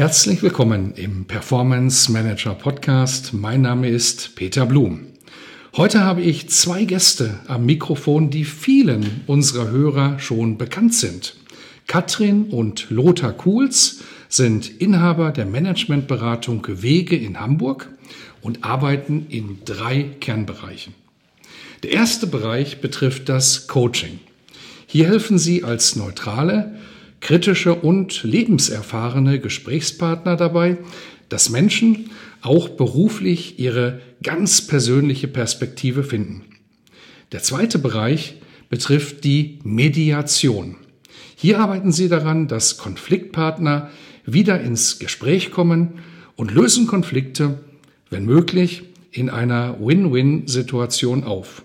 Herzlich willkommen im Performance Manager Podcast. Mein Name ist Peter Blum. Heute habe ich zwei Gäste am Mikrofon, die vielen unserer Hörer schon bekannt sind. Katrin und Lothar Kuhls sind Inhaber der Managementberatung Wege in Hamburg und arbeiten in drei Kernbereichen. Der erste Bereich betrifft das Coaching. Hier helfen sie als neutrale, kritische und lebenserfahrene Gesprächspartner dabei, dass Menschen auch beruflich ihre ganz persönliche Perspektive finden. Der zweite Bereich betrifft die Mediation. Hier arbeiten Sie daran, dass Konfliktpartner wieder ins Gespräch kommen und lösen Konflikte, wenn möglich, in einer Win-Win-Situation auf.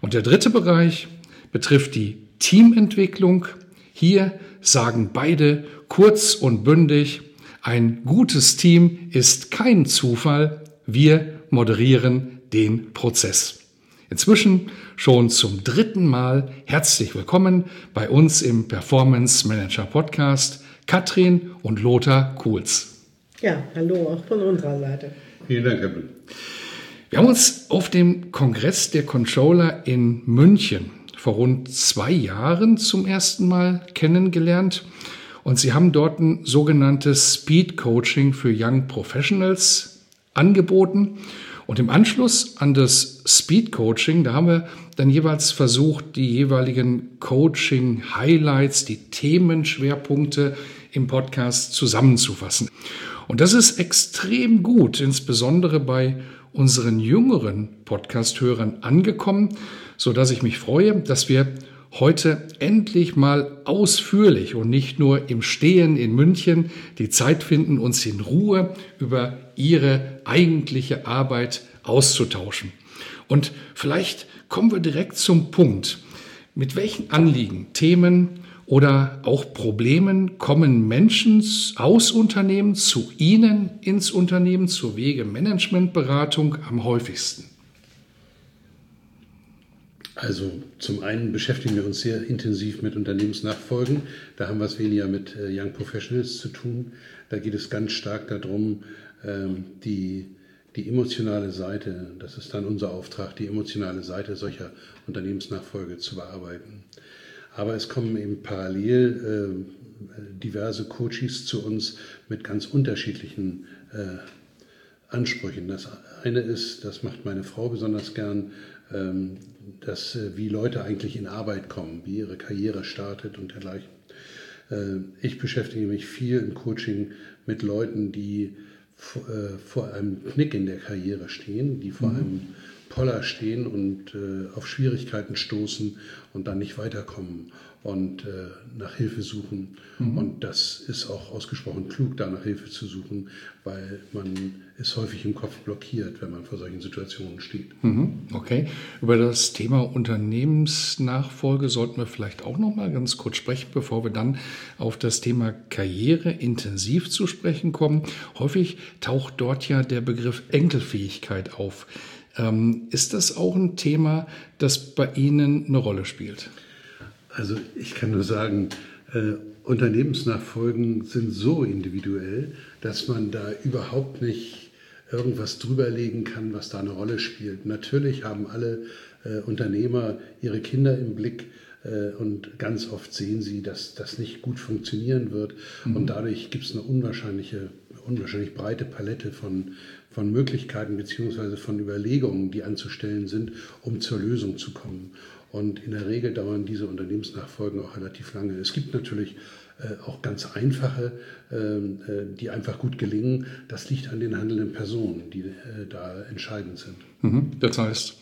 Und der dritte Bereich betrifft die Teamentwicklung. Hier sagen beide kurz und bündig, ein gutes Team ist kein Zufall, wir moderieren den Prozess. Inzwischen schon zum dritten Mal herzlich willkommen bei uns im Performance Manager Podcast Katrin und Lothar Kuhls. Ja, hallo auch von unserer Seite. Vielen Dank, Herr Bühl. Wir haben uns auf dem Kongress der Controller in München vor rund zwei Jahren zum ersten Mal kennengelernt. Und sie haben dort ein sogenanntes Speed Coaching für Young Professionals angeboten. Und im Anschluss an das Speed Coaching, da haben wir dann jeweils versucht, die jeweiligen Coaching Highlights, die Themenschwerpunkte im Podcast zusammenzufassen. Und das ist extrem gut, insbesondere bei unseren jüngeren Podcast-Hörern angekommen, so dass ich mich freue, dass wir heute endlich mal ausführlich und nicht nur im Stehen in München die Zeit finden, uns in Ruhe über Ihre eigentliche Arbeit auszutauschen. Und vielleicht kommen wir direkt zum Punkt. Mit welchen Anliegen, Themen oder auch Problemen kommen Menschen aus Unternehmen zu Ihnen ins Unternehmen zur Wege-Management-Beratung am häufigsten? Also zum einen beschäftigen wir uns sehr intensiv mit Unternehmensnachfolgen. Da haben wir es weniger mit äh, Young Professionals zu tun. Da geht es ganz stark darum, ähm, die, die emotionale Seite, das ist dann unser Auftrag, die emotionale Seite solcher Unternehmensnachfolge zu bearbeiten. Aber es kommen eben parallel äh, diverse Coaches zu uns mit ganz unterschiedlichen äh, Ansprüchen. Das eine ist, das macht meine Frau besonders gern, ähm, dass, äh, wie Leute eigentlich in Arbeit kommen, wie ihre Karriere startet und dergleichen. Äh, ich beschäftige mich viel im Coaching mit Leuten, die äh, vor einem Knick in der Karriere stehen, die vor mhm. einem Poller stehen und auf Schwierigkeiten stoßen und dann nicht weiterkommen und äh, nach Hilfe suchen. Mhm. Und das ist auch ausgesprochen klug, da nach Hilfe zu suchen, weil man ist häufig im Kopf blockiert, wenn man vor solchen Situationen steht. Mhm. Okay. Über das Thema Unternehmensnachfolge sollten wir vielleicht auch noch mal ganz kurz sprechen, bevor wir dann auf das Thema Karriere intensiv zu sprechen kommen. Häufig taucht dort ja der Begriff Enkelfähigkeit auf. Ähm, ist das auch ein Thema, das bei Ihnen eine Rolle spielt? Also ich kann nur sagen, äh, Unternehmensnachfolgen sind so individuell, dass man da überhaupt nicht irgendwas drüberlegen kann, was da eine Rolle spielt. Natürlich haben alle äh, Unternehmer ihre Kinder im Blick äh, und ganz oft sehen sie, dass das nicht gut funktionieren wird. Mhm. Und dadurch gibt es eine unwahrscheinliche, unwahrscheinlich breite Palette von, von Möglichkeiten beziehungsweise von Überlegungen, die anzustellen sind, um zur Lösung zu kommen. Und in der Regel dauern diese Unternehmensnachfolgen auch relativ lange. Es gibt natürlich äh, auch ganz einfache, ähm, äh, die einfach gut gelingen. Das liegt an den handelnden Personen, die äh, da entscheidend sind. Mhm. Das heißt,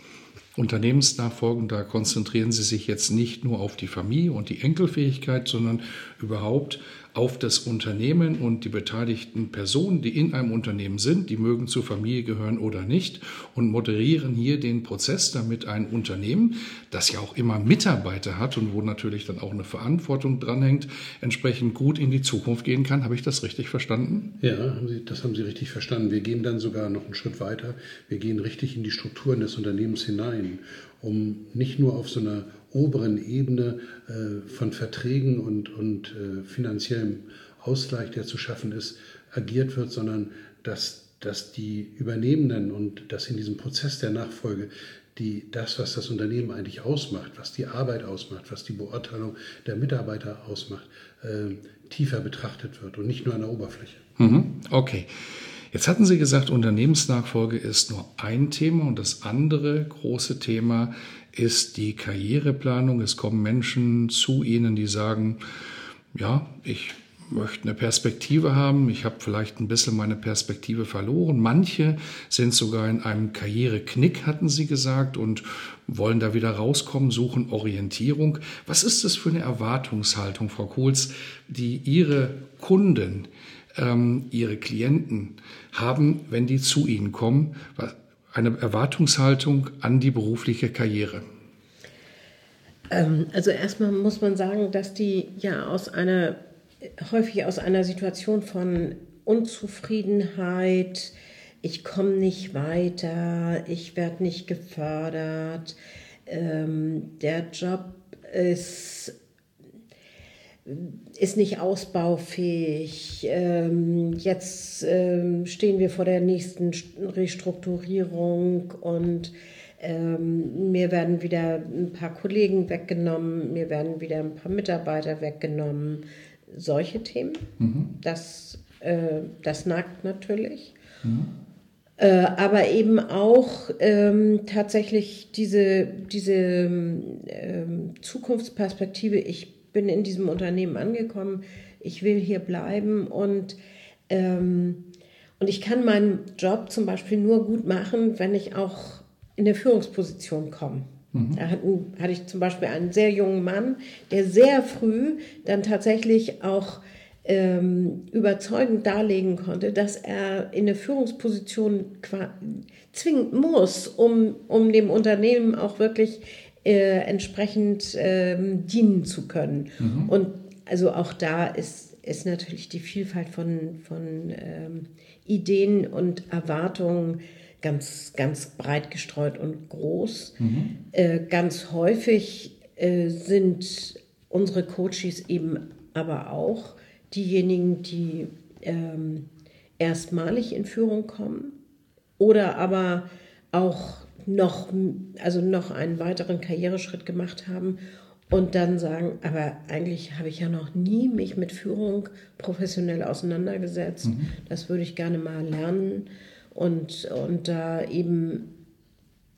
Unternehmensnachfolgen, da konzentrieren Sie sich jetzt nicht nur auf die Familie und die Enkelfähigkeit, sondern überhaupt auf das Unternehmen und die beteiligten Personen, die in einem Unternehmen sind, die mögen zur Familie gehören oder nicht, und moderieren hier den Prozess, damit ein Unternehmen, das ja auch immer Mitarbeiter hat und wo natürlich dann auch eine Verantwortung dranhängt, entsprechend gut in die Zukunft gehen kann. Habe ich das richtig verstanden? Ja, das haben Sie richtig verstanden. Wir gehen dann sogar noch einen Schritt weiter. Wir gehen richtig in die Strukturen des Unternehmens hinein, um nicht nur auf so einer oberen Ebene äh, von Verträgen und, und äh, finanziellem Ausgleich, der zu schaffen ist, agiert wird, sondern dass, dass die Übernehmenden und dass in diesem Prozess der Nachfolge die, das, was das Unternehmen eigentlich ausmacht, was die Arbeit ausmacht, was die Beurteilung der Mitarbeiter ausmacht, äh, tiefer betrachtet wird und nicht nur an der Oberfläche. Mhm. Okay. Jetzt hatten Sie gesagt, Unternehmensnachfolge ist nur ein Thema und das andere große Thema ist die Karriereplanung. Es kommen Menschen zu Ihnen, die sagen, ja, ich möchte eine Perspektive haben. Ich habe vielleicht ein bisschen meine Perspektive verloren. Manche sind sogar in einem Karriereknick, hatten sie gesagt, und wollen da wieder rauskommen, suchen Orientierung. Was ist das für eine Erwartungshaltung, Frau Kohls, die Ihre Kunden, ähm, Ihre Klienten haben, wenn die zu Ihnen kommen? eine Erwartungshaltung an die berufliche Karriere? Ähm, also erstmal muss man sagen, dass die ja aus einer häufig aus einer Situation von Unzufriedenheit, ich komme nicht weiter, ich werde nicht gefördert, ähm, der Job ist ist nicht ausbaufähig. Ähm, jetzt ähm, stehen wir vor der nächsten Restrukturierung und ähm, mir werden wieder ein paar Kollegen weggenommen, mir werden wieder ein paar Mitarbeiter weggenommen. Solche Themen, mhm. das, äh, das nagt natürlich. Mhm. Äh, aber eben auch ähm, tatsächlich diese, diese ähm, Zukunftsperspektive, ich bin in diesem Unternehmen angekommen, ich will hier bleiben und, ähm, und ich kann meinen Job zum Beispiel nur gut machen, wenn ich auch in eine Führungsposition komme. Mhm. Da hatten, hatte ich zum Beispiel einen sehr jungen Mann, der sehr früh dann tatsächlich auch ähm, überzeugend darlegen konnte, dass er in eine Führungsposition zwingend muss, um, um dem Unternehmen auch wirklich äh, entsprechend ähm, dienen zu können. Mhm. Und also auch da ist, ist natürlich die Vielfalt von, von ähm, Ideen und Erwartungen ganz, ganz breit gestreut und groß. Mhm. Äh, ganz häufig äh, sind unsere Coaches eben aber auch diejenigen, die ähm, erstmalig in Führung kommen oder aber auch noch, also noch einen weiteren Karriereschritt gemacht haben und dann sagen, aber eigentlich habe ich ja noch nie mich mit Führung professionell auseinandergesetzt. Mhm. Das würde ich gerne mal lernen und, und da eben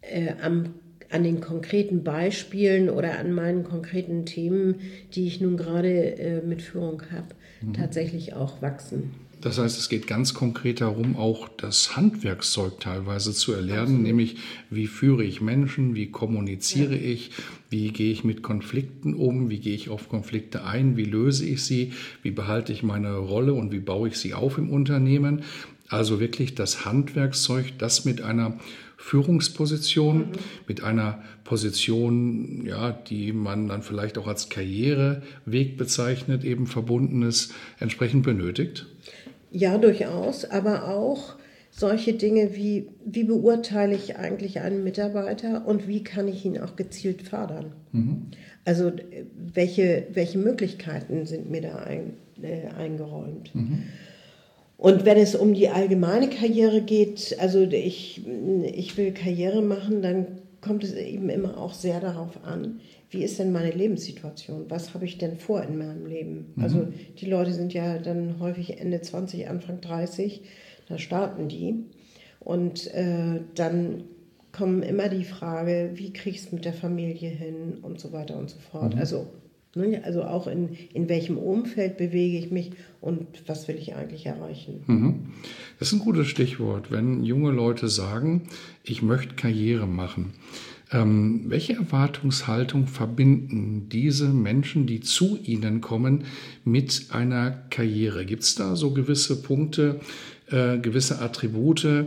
äh, am, an den konkreten Beispielen oder an meinen konkreten Themen, die ich nun gerade äh, mit Führung habe, mhm. tatsächlich auch wachsen. Das heißt, es geht ganz konkret darum, auch das Handwerkszeug teilweise zu erlernen, Absolut. nämlich wie führe ich Menschen, wie kommuniziere ja. ich, wie gehe ich mit Konflikten um, wie gehe ich auf Konflikte ein, wie löse ich sie, wie behalte ich meine Rolle und wie baue ich sie auf im Unternehmen. Also wirklich das Handwerkszeug, das mit einer Führungsposition, mhm. mit einer Position, ja, die man dann vielleicht auch als Karriereweg bezeichnet, eben verbunden ist, entsprechend benötigt. Ja, durchaus, aber auch solche Dinge wie, wie beurteile ich eigentlich einen Mitarbeiter und wie kann ich ihn auch gezielt fördern? Mhm. Also welche, welche Möglichkeiten sind mir da ein, äh, eingeräumt? Mhm. Und wenn es um die allgemeine Karriere geht, also ich, ich will Karriere machen, dann kommt es eben immer auch sehr darauf an, wie ist denn meine Lebenssituation? Was habe ich denn vor in meinem Leben? Mhm. Also die Leute sind ja dann häufig Ende 20, Anfang 30, da starten die. Und äh, dann kommen immer die Frage, wie kriegst du mit der Familie hin und so weiter und so fort. Mhm. Also, also auch in, in welchem Umfeld bewege ich mich und was will ich eigentlich erreichen. Mhm. Das ist ein gutes Stichwort. Wenn junge Leute sagen, ich möchte Karriere machen, Ähm, welche Erwartungshaltung verbinden diese Menschen, die zu Ihnen kommen, mit einer Karriere? Gibt es da so gewisse Punkte, äh, gewisse Attribute,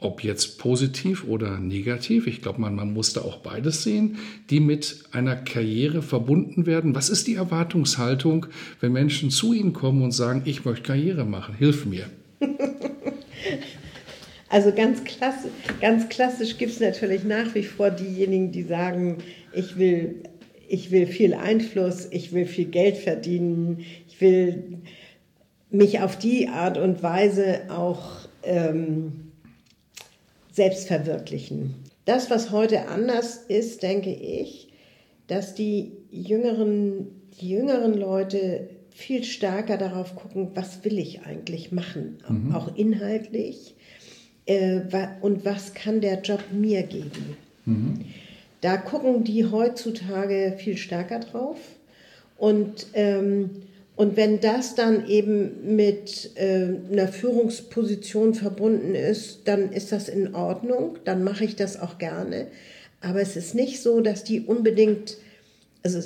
ob jetzt positiv oder negativ, ich glaube, man, man muss da auch beides sehen, die mit einer Karriere verbunden werden. Was ist die Erwartungshaltung, wenn Menschen zu Ihnen kommen und sagen, ich möchte Karriere machen, hilf mir? Also ganz klassisch, ganz klassisch gibt es natürlich nach wie vor diejenigen, die sagen, ich will, ich will viel Einfluss, ich will viel Geld verdienen, ich will mich auf die Art und Weise auch ähm, selbst verwirklichen. Das, was heute anders ist, denke ich, dass die jüngeren, die jüngeren Leute viel stärker darauf gucken, was will ich eigentlich machen, mhm. auch inhaltlich äh, und was kann der Job mir geben. Mhm. Da gucken die heutzutage viel stärker drauf und ähm, und wenn das dann eben mit äh, einer Führungsposition verbunden ist, dann ist das in Ordnung, dann mache ich das auch gerne. Aber es ist nicht so, dass die unbedingt, also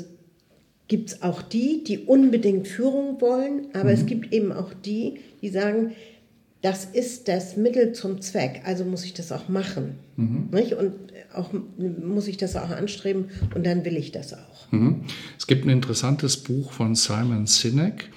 gibt es auch die, die unbedingt Führung wollen, aber mhm. es gibt eben auch die, die sagen, das ist das Mittel zum Zweck, also muss ich das auch machen. Mhm. Nicht? Und auch muss ich das auch anstreben und dann will ich das auch. Mhm. Es gibt ein interessantes Buch von Simon Sinek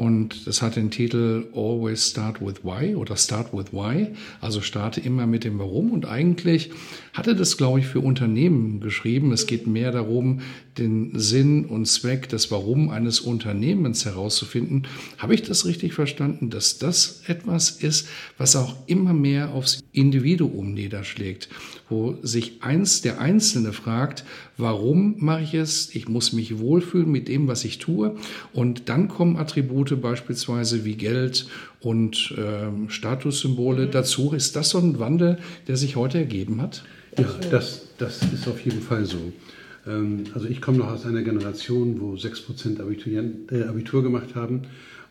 und das hat den Titel Always Start with Why oder Start with Why, also starte immer mit dem Warum. Und eigentlich hatte das, glaube ich, für Unternehmen geschrieben. Es geht mehr darum, den Sinn und Zweck des Warum eines Unternehmens herauszufinden. Habe ich das richtig verstanden, dass das etwas ist, was auch immer mehr aufs Individuum niederschlägt, wo sich eins der Einzelne fragt, warum mache ich es? Ich muss mich wohlfühlen mit dem, was ich tue. Und dann kommen Attribute beispielsweise wie Geld und äh, Statussymbole mhm. dazu. Ist das so ein Wandel, der sich heute ergeben hat? Ja, das, das ist auf jeden Fall so. Ähm, also ich komme noch aus einer Generation, wo 6% Abiturient, äh, Abitur gemacht haben.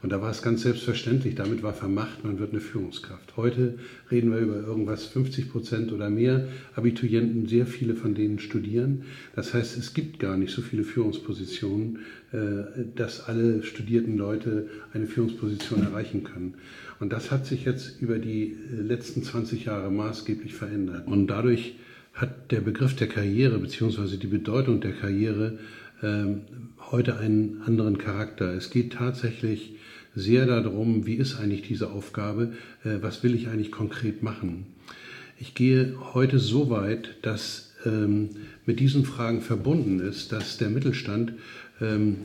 Und da war es ganz selbstverständlich, damit war vermacht, man wird eine Führungskraft. Heute reden wir über irgendwas 50 Prozent oder mehr Abiturienten, sehr viele von denen studieren. Das heißt, es gibt gar nicht so viele Führungspositionen, äh, dass alle studierten Leute eine Führungsposition erreichen können. Und das hat sich jetzt über die äh, letzten 20 Jahre maßgeblich verändert. Und dadurch hat der Begriff der Karriere bzw. die Bedeutung der Karriere ähm, heute einen anderen Charakter. Es geht tatsächlich sehr darum, wie ist eigentlich diese Aufgabe, äh, was will ich eigentlich konkret machen. Ich gehe heute so weit, dass ähm, mit diesen Fragen verbunden ist, dass der Mittelstand ähm,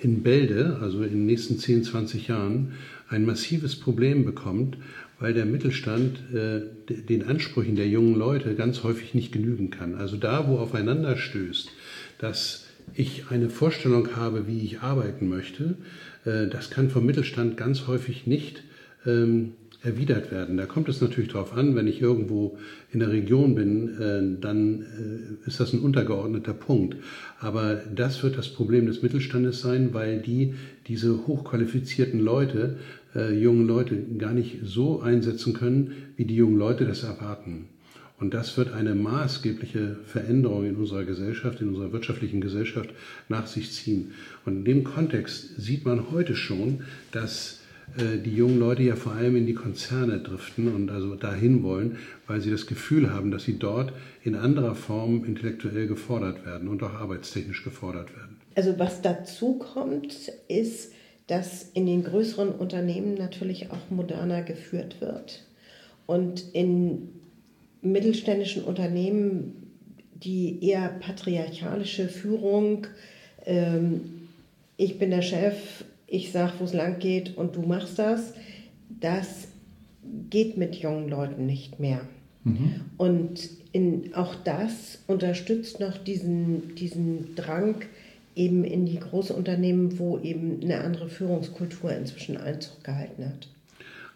in Bälde, also in den nächsten 10, 20 Jahren, ein massives Problem bekommt, weil der Mittelstand äh, den Ansprüchen der jungen Leute ganz häufig nicht genügen kann. Also da, wo aufeinander stößt, dass ich eine Vorstellung habe, wie ich arbeiten möchte, äh, das kann vom Mittelstand ganz häufig nicht ähm, erwidert werden. Da kommt es natürlich darauf an, wenn ich irgendwo in der Region bin, äh, dann äh, ist das ein untergeordneter Punkt. Aber das wird das Problem des Mittelstandes sein, weil die diese hochqualifizierten Leute, jungen Leute gar nicht so einsetzen können, wie die jungen Leute das erwarten. Und das wird eine maßgebliche Veränderung in unserer Gesellschaft, in unserer wirtschaftlichen Gesellschaft nach sich ziehen. Und in dem Kontext sieht man heute schon, dass äh, die jungen Leute ja vor allem in die Konzerne driften und also dahin wollen, weil sie das Gefühl haben, dass sie dort in anderer Form intellektuell gefordert werden und auch arbeitstechnisch gefordert werden. Also was dazu kommt, ist, dass in den größeren Unternehmen natürlich auch moderner geführt wird. Und in mittelständischen Unternehmen die eher patriarchalische Führung, ähm, ich bin der Chef, ich sage, wo es lang geht und du machst das, das geht mit jungen Leuten nicht mehr. Mhm. Und in, auch das unterstützt noch diesen, diesen Drang eben in die großen Unternehmen, wo eben eine andere Führungskultur inzwischen Einzug gehalten hat.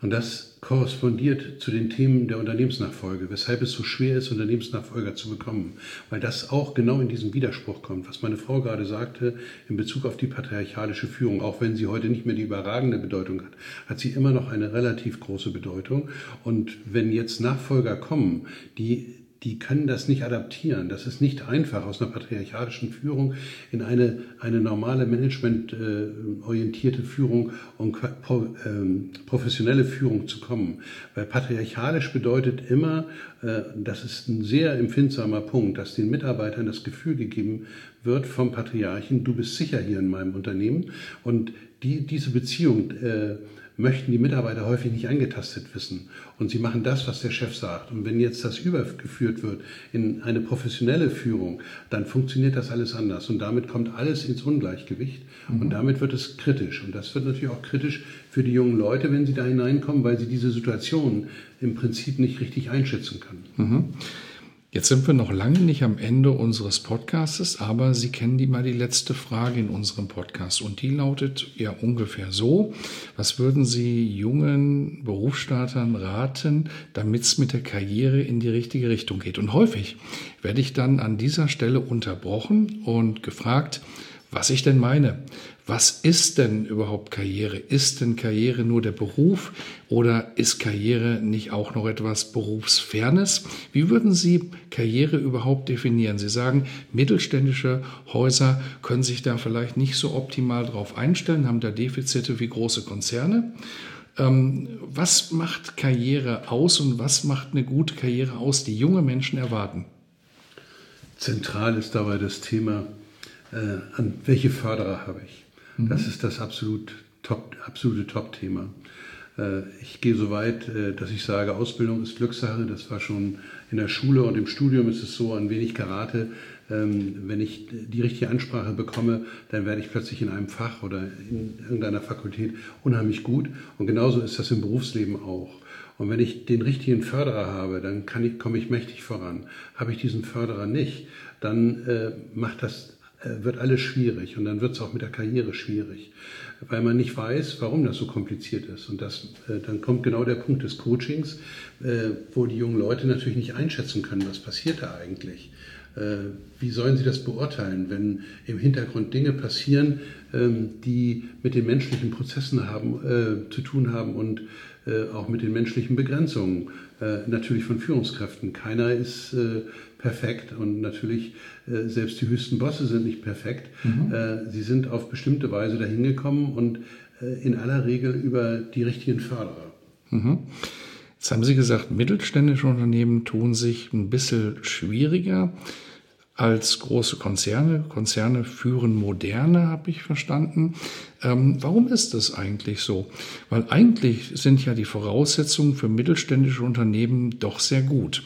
Und das korrespondiert zu den Themen der Unternehmensnachfolge, weshalb es so schwer ist, Unternehmensnachfolger zu bekommen. Weil das auch genau in diesen Widerspruch kommt, was meine Frau gerade sagte in Bezug auf die patriarchalische Führung. Auch wenn sie heute nicht mehr die überragende Bedeutung hat, hat sie immer noch eine relativ große Bedeutung. Und wenn jetzt Nachfolger kommen, die die können das nicht adaptieren. Das ist nicht einfach, aus einer patriarchalischen Führung in eine, eine normale managementorientierte Führung und ähm, professionelle Führung zu kommen. Weil patriarchalisch bedeutet immer, äh, das ist ein sehr empfindsamer Punkt, dass den Mitarbeitern das Gefühl gegeben wird vom Patriarchen, du bist sicher hier in meinem Unternehmen. Und die, diese Beziehung äh, möchten die Mitarbeiter häufig nicht angetastet wissen. Und sie machen das, was der Chef sagt. Und wenn jetzt das übergeführt wird in eine professionelle Führung, dann funktioniert das alles anders. Und damit kommt alles ins Ungleichgewicht. Mhm. Und damit wird es kritisch. Und das wird natürlich auch kritisch für die jungen Leute, wenn sie da hineinkommen, weil sie diese Situation im Prinzip nicht richtig einschätzen können. Mhm. Jetzt sind wir noch lange nicht am Ende unseres Podcasts, aber Sie kennen die mal die letzte Frage in unserem Podcast und die lautet ja ungefähr so. Was würden Sie jungen Berufsstartern raten, damit es mit der Karriere in die richtige Richtung geht? Und häufig werde ich dann an dieser Stelle unterbrochen und gefragt, was ich denn meine. Was ist denn überhaupt Karriere? Ist denn Karriere nur der Beruf oder ist Karriere nicht auch noch etwas Berufsfernes? Wie würden Sie Karriere überhaupt definieren? Sie sagen, mittelständische Häuser können sich da vielleicht nicht so optimal drauf einstellen, haben da Defizite wie große Konzerne. Ähm, was macht Karriere aus und was macht eine gute Karriere aus, die junge Menschen erwarten? Zentral ist dabei das Thema, äh, an welche Förderer habe ich? Mhm. Das ist das absolut top, absolute Top-Thema. Äh, ich gehe so weit, äh, dass ich sage, Ausbildung ist Glückssache. Das war schon in der Schule und im Studium ist es so, ein wenig Karate. Ähm, wenn ich die richtige Ansprache bekomme, dann werde ich plötzlich in einem Fach oder in irgendeiner Fakultät unheimlich gut. Und genauso ist das im Berufsleben auch. Und wenn ich den richtigen Förderer habe, dann ich, komme ich mächtig voran. Habe ich diesen Förderer nicht, dann äh, macht das wird alles schwierig und dann wird es auch mit der Karriere schwierig, weil man nicht weiß, warum das so kompliziert ist. Und das, äh, dann kommt genau der Punkt des Coachings, äh, wo die jungen Leute natürlich nicht einschätzen können, was passiert da eigentlich. Wie sollen sie das beurteilen, wenn im Hintergrund Dinge passieren, ähm, die mit den menschlichen Prozessen haben, zu tun haben und auch mit den menschlichen Begrenzungen natürlich von Führungskräften. Keiner ist perfekt und natürlich äh, selbst die höchsten Bosse sind nicht perfekt. Mhm. Äh, sie sind auf bestimmte Weise dahin gekommen und äh, in aller Regel über die richtigen Förderer. Mhm. Jetzt haben Sie gesagt, mittelständische Unternehmen tun sich ein bisschen schwieriger als große Konzerne. Konzerne führen moderne, habe ich verstanden. Ähm, warum ist das eigentlich so? Weil eigentlich sind ja die Voraussetzungen für mittelständische Unternehmen doch sehr gut.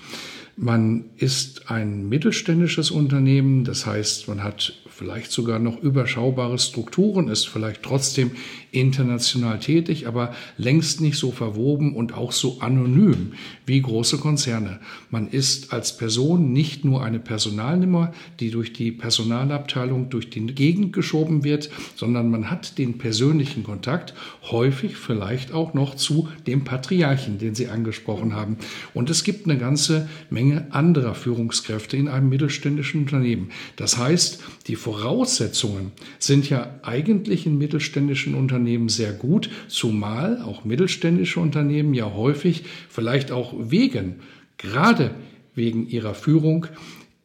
Man ist ein mittelständisches Unternehmen, das heißt, man hat vielleicht sogar noch überschaubare Strukturen, ist vielleicht trotzdem international tätig, aber längst nicht so verwoben und auch so anonym wie große Konzerne. Man ist als Person nicht nur eine Personalnummer, die durch die Personalabteilung durch die Gegend geschoben wird, sondern man hat den persönlichen Kontakt, häufig vielleicht auch noch zu dem Patriarchen, den Sie angesprochen haben. Und es gibt eine ganze Menge anderer Führungskräfte in einem mittelständischen Unternehmen. Das heißt, die Voraussetzungen sind ja eigentlich in mittelständischen Unternehmen sehr gut, zumal auch mittelständische Unternehmen ja häufig vielleicht auch wegen, gerade wegen ihrer Führung,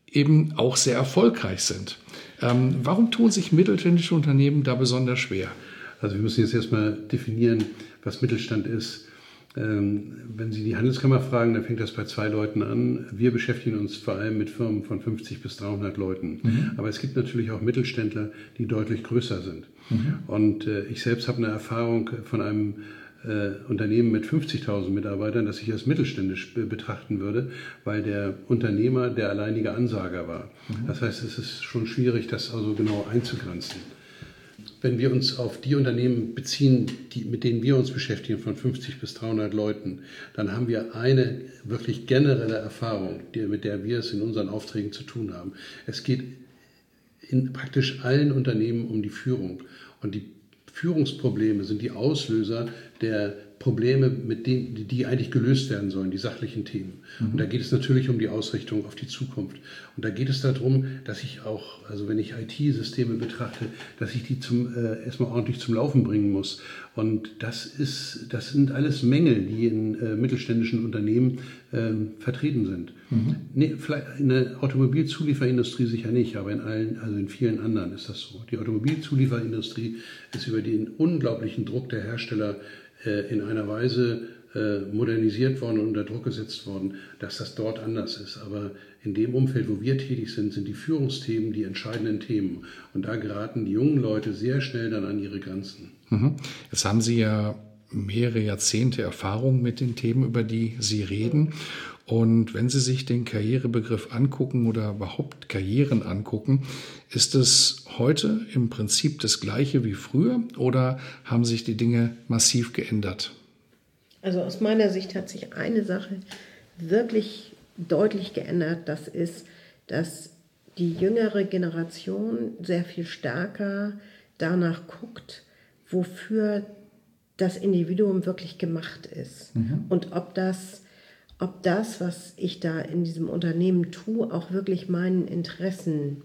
eben auch sehr erfolgreich sind. Ähm, warum tun sich mittelständische Unternehmen da besonders schwer? Also wir müssen jetzt erstmal definieren, was Mittelstand ist. Ähm, wenn Sie die Handelskammer fragen, dann fängt das bei zwei Leuten an. Wir beschäftigen uns vor allem mit Firmen von 50 bis 300 Leuten. Mhm. Aber es gibt natürlich auch Mittelständler, die deutlich größer sind. Mhm. Und äh, ich selbst habe eine Erfahrung von einem äh, Unternehmen mit 50.000 Mitarbeitern, das ich als mittelständisch betrachten würde, weil der Unternehmer der alleinige Ansager war. Mhm. Das heißt, es ist schon schwierig, das also genau einzugrenzen wenn wir uns auf die Unternehmen beziehen, die, mit denen wir uns beschäftigen, von 50 bis 300 Leuten, dann haben wir eine wirklich generelle Erfahrung, die, mit der wir es in unseren Aufträgen zu tun haben. Es geht in praktisch allen Unternehmen um die Führung. Und die Führungsprobleme sind die Auslöser der Probleme, mit denen, die eigentlich gelöst werden sollen, die sachlichen Themen. Mhm. Und da geht es natürlich um die Ausrichtung auf die Zukunft. Und da geht es darum, dass ich auch, also wenn ich IT-Systeme betrachte, dass ich die zum, äh, erstmal ordentlich zum Laufen bringen muss. Und das ist, das sind alles Mängel, die in äh, mittelständischen Unternehmen ähm, vertreten sind. Mhm. Nee, vielleicht in der Automobilzulieferindustrie sicher nicht, aber in allen, also in vielen anderen ist das so. Die Automobilzulieferindustrie ist über den unglaublichen Druck der Hersteller in einer Weise äh, modernisiert worden und unter Druck gesetzt worden, dass das dort anders ist. Aber in dem Umfeld, wo wir tätig sind, sind die Führungsthemen die entscheidenden Themen. Und da geraten die jungen Leute sehr schnell dann an ihre Grenzen. Mhm. Jetzt haben Sie ja mehrere Jahrzehnte Erfahrung mit den Themen, über die Sie reden. Und wenn Sie sich den Karrierebegriff angucken oder überhaupt Karrieren angucken, ist es heute im Prinzip das gleiche wie früher oder haben sich die Dinge massiv geändert? Also aus meiner Sicht hat sich eine Sache wirklich deutlich geändert. Das ist, dass die jüngere Generation sehr viel stärker danach guckt, wofür das Individuum wirklich gemacht ist. Mhm. Und ob das, ob das, was ich da in diesem Unternehmen tue, auch wirklich meinen Interessen,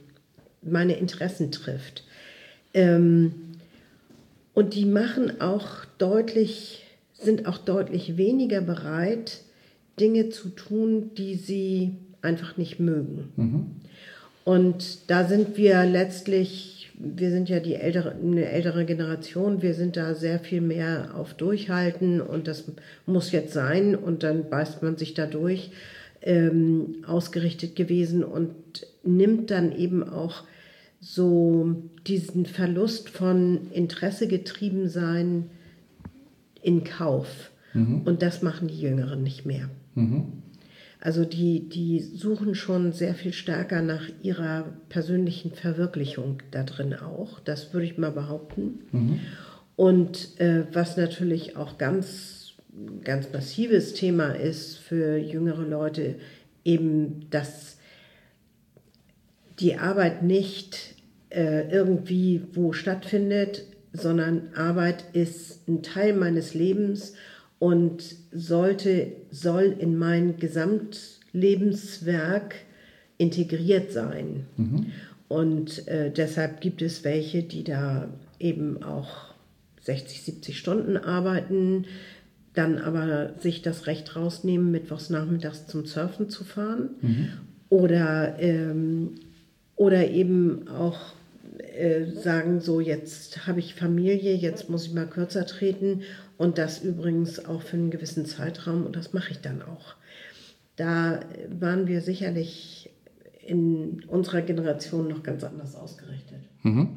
meine Interessen trifft. Ähm, und die machen auch deutlich, sind auch deutlich weniger bereit, Dinge zu tun, die sie einfach nicht mögen. Mhm. Und da sind wir letztlich wir sind ja die ältere, eine ältere Generation, wir sind da sehr viel mehr auf Durchhalten und das muss jetzt sein und dann beißt man sich da durch ähm, ausgerichtet gewesen und nimmt dann eben auch so diesen Verlust von Interesse getrieben sein in Kauf. Mhm. Und das machen die Jüngeren nicht mehr. Mhm. Also die, die suchen schon sehr viel stärker nach ihrer persönlichen Verwirklichung da drin auch. Das würde ich mal behaupten. Mhm. Und äh, was natürlich auch ganz, ganz massives Thema ist für jüngere Leute, eben, dass die Arbeit nicht äh, irgendwie wo stattfindet, sondern Arbeit ist ein Teil meines Lebens und sollte, soll in mein Gesamtlebenswerk integriert sein. Mhm. Und äh, deshalb gibt es welche, die da eben auch 60, 70 Stunden arbeiten, dann aber sich das Recht rausnehmen, mittwochs nachmittags zum Surfen zu fahren. Mhm. Oder, ähm, oder eben auch äh, sagen, so jetzt habe ich Familie, jetzt muss ich mal kürzer treten und das übrigens auch für einen gewissen Zeitraum und das mache ich dann auch. Da waren wir sicherlich in unserer Generation noch ganz anders ausgerichtet. Mhm.